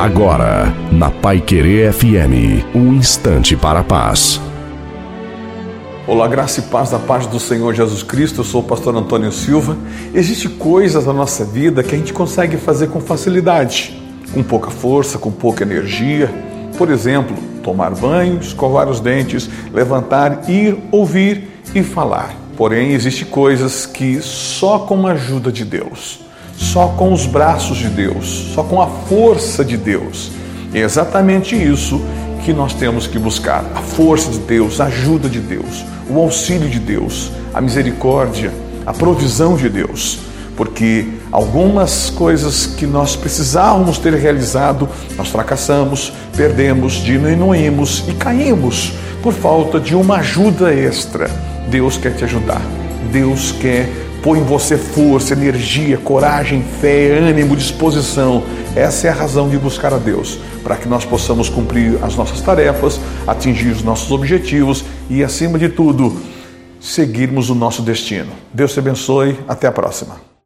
Agora, na Pai Querer FM, um instante para a paz. Olá, graça e paz da paz do Senhor Jesus Cristo. Eu sou o pastor Antônio Silva. Existem coisas na nossa vida que a gente consegue fazer com facilidade, com pouca força, com pouca energia. Por exemplo, tomar banho, escovar os dentes, levantar, ir, ouvir e falar. Porém, existem coisas que só com a ajuda de Deus, só com os braços de Deus, só com a força de Deus. é exatamente isso que nós temos que buscar: a força de Deus, a ajuda de Deus, o auxílio de Deus, a misericórdia, a provisão de Deus. Porque algumas coisas que nós precisávamos ter realizado, nós fracassamos, perdemos, diminuímos e caímos por falta de uma ajuda extra Deus quer te ajudar. Deus quer pôr em você força, energia, coragem, fé, ânimo, disposição. Essa é a razão de buscar a Deus, para que nós possamos cumprir as nossas tarefas, atingir os nossos objetivos e, acima de tudo, seguirmos o nosso destino. Deus te abençoe. Até a próxima.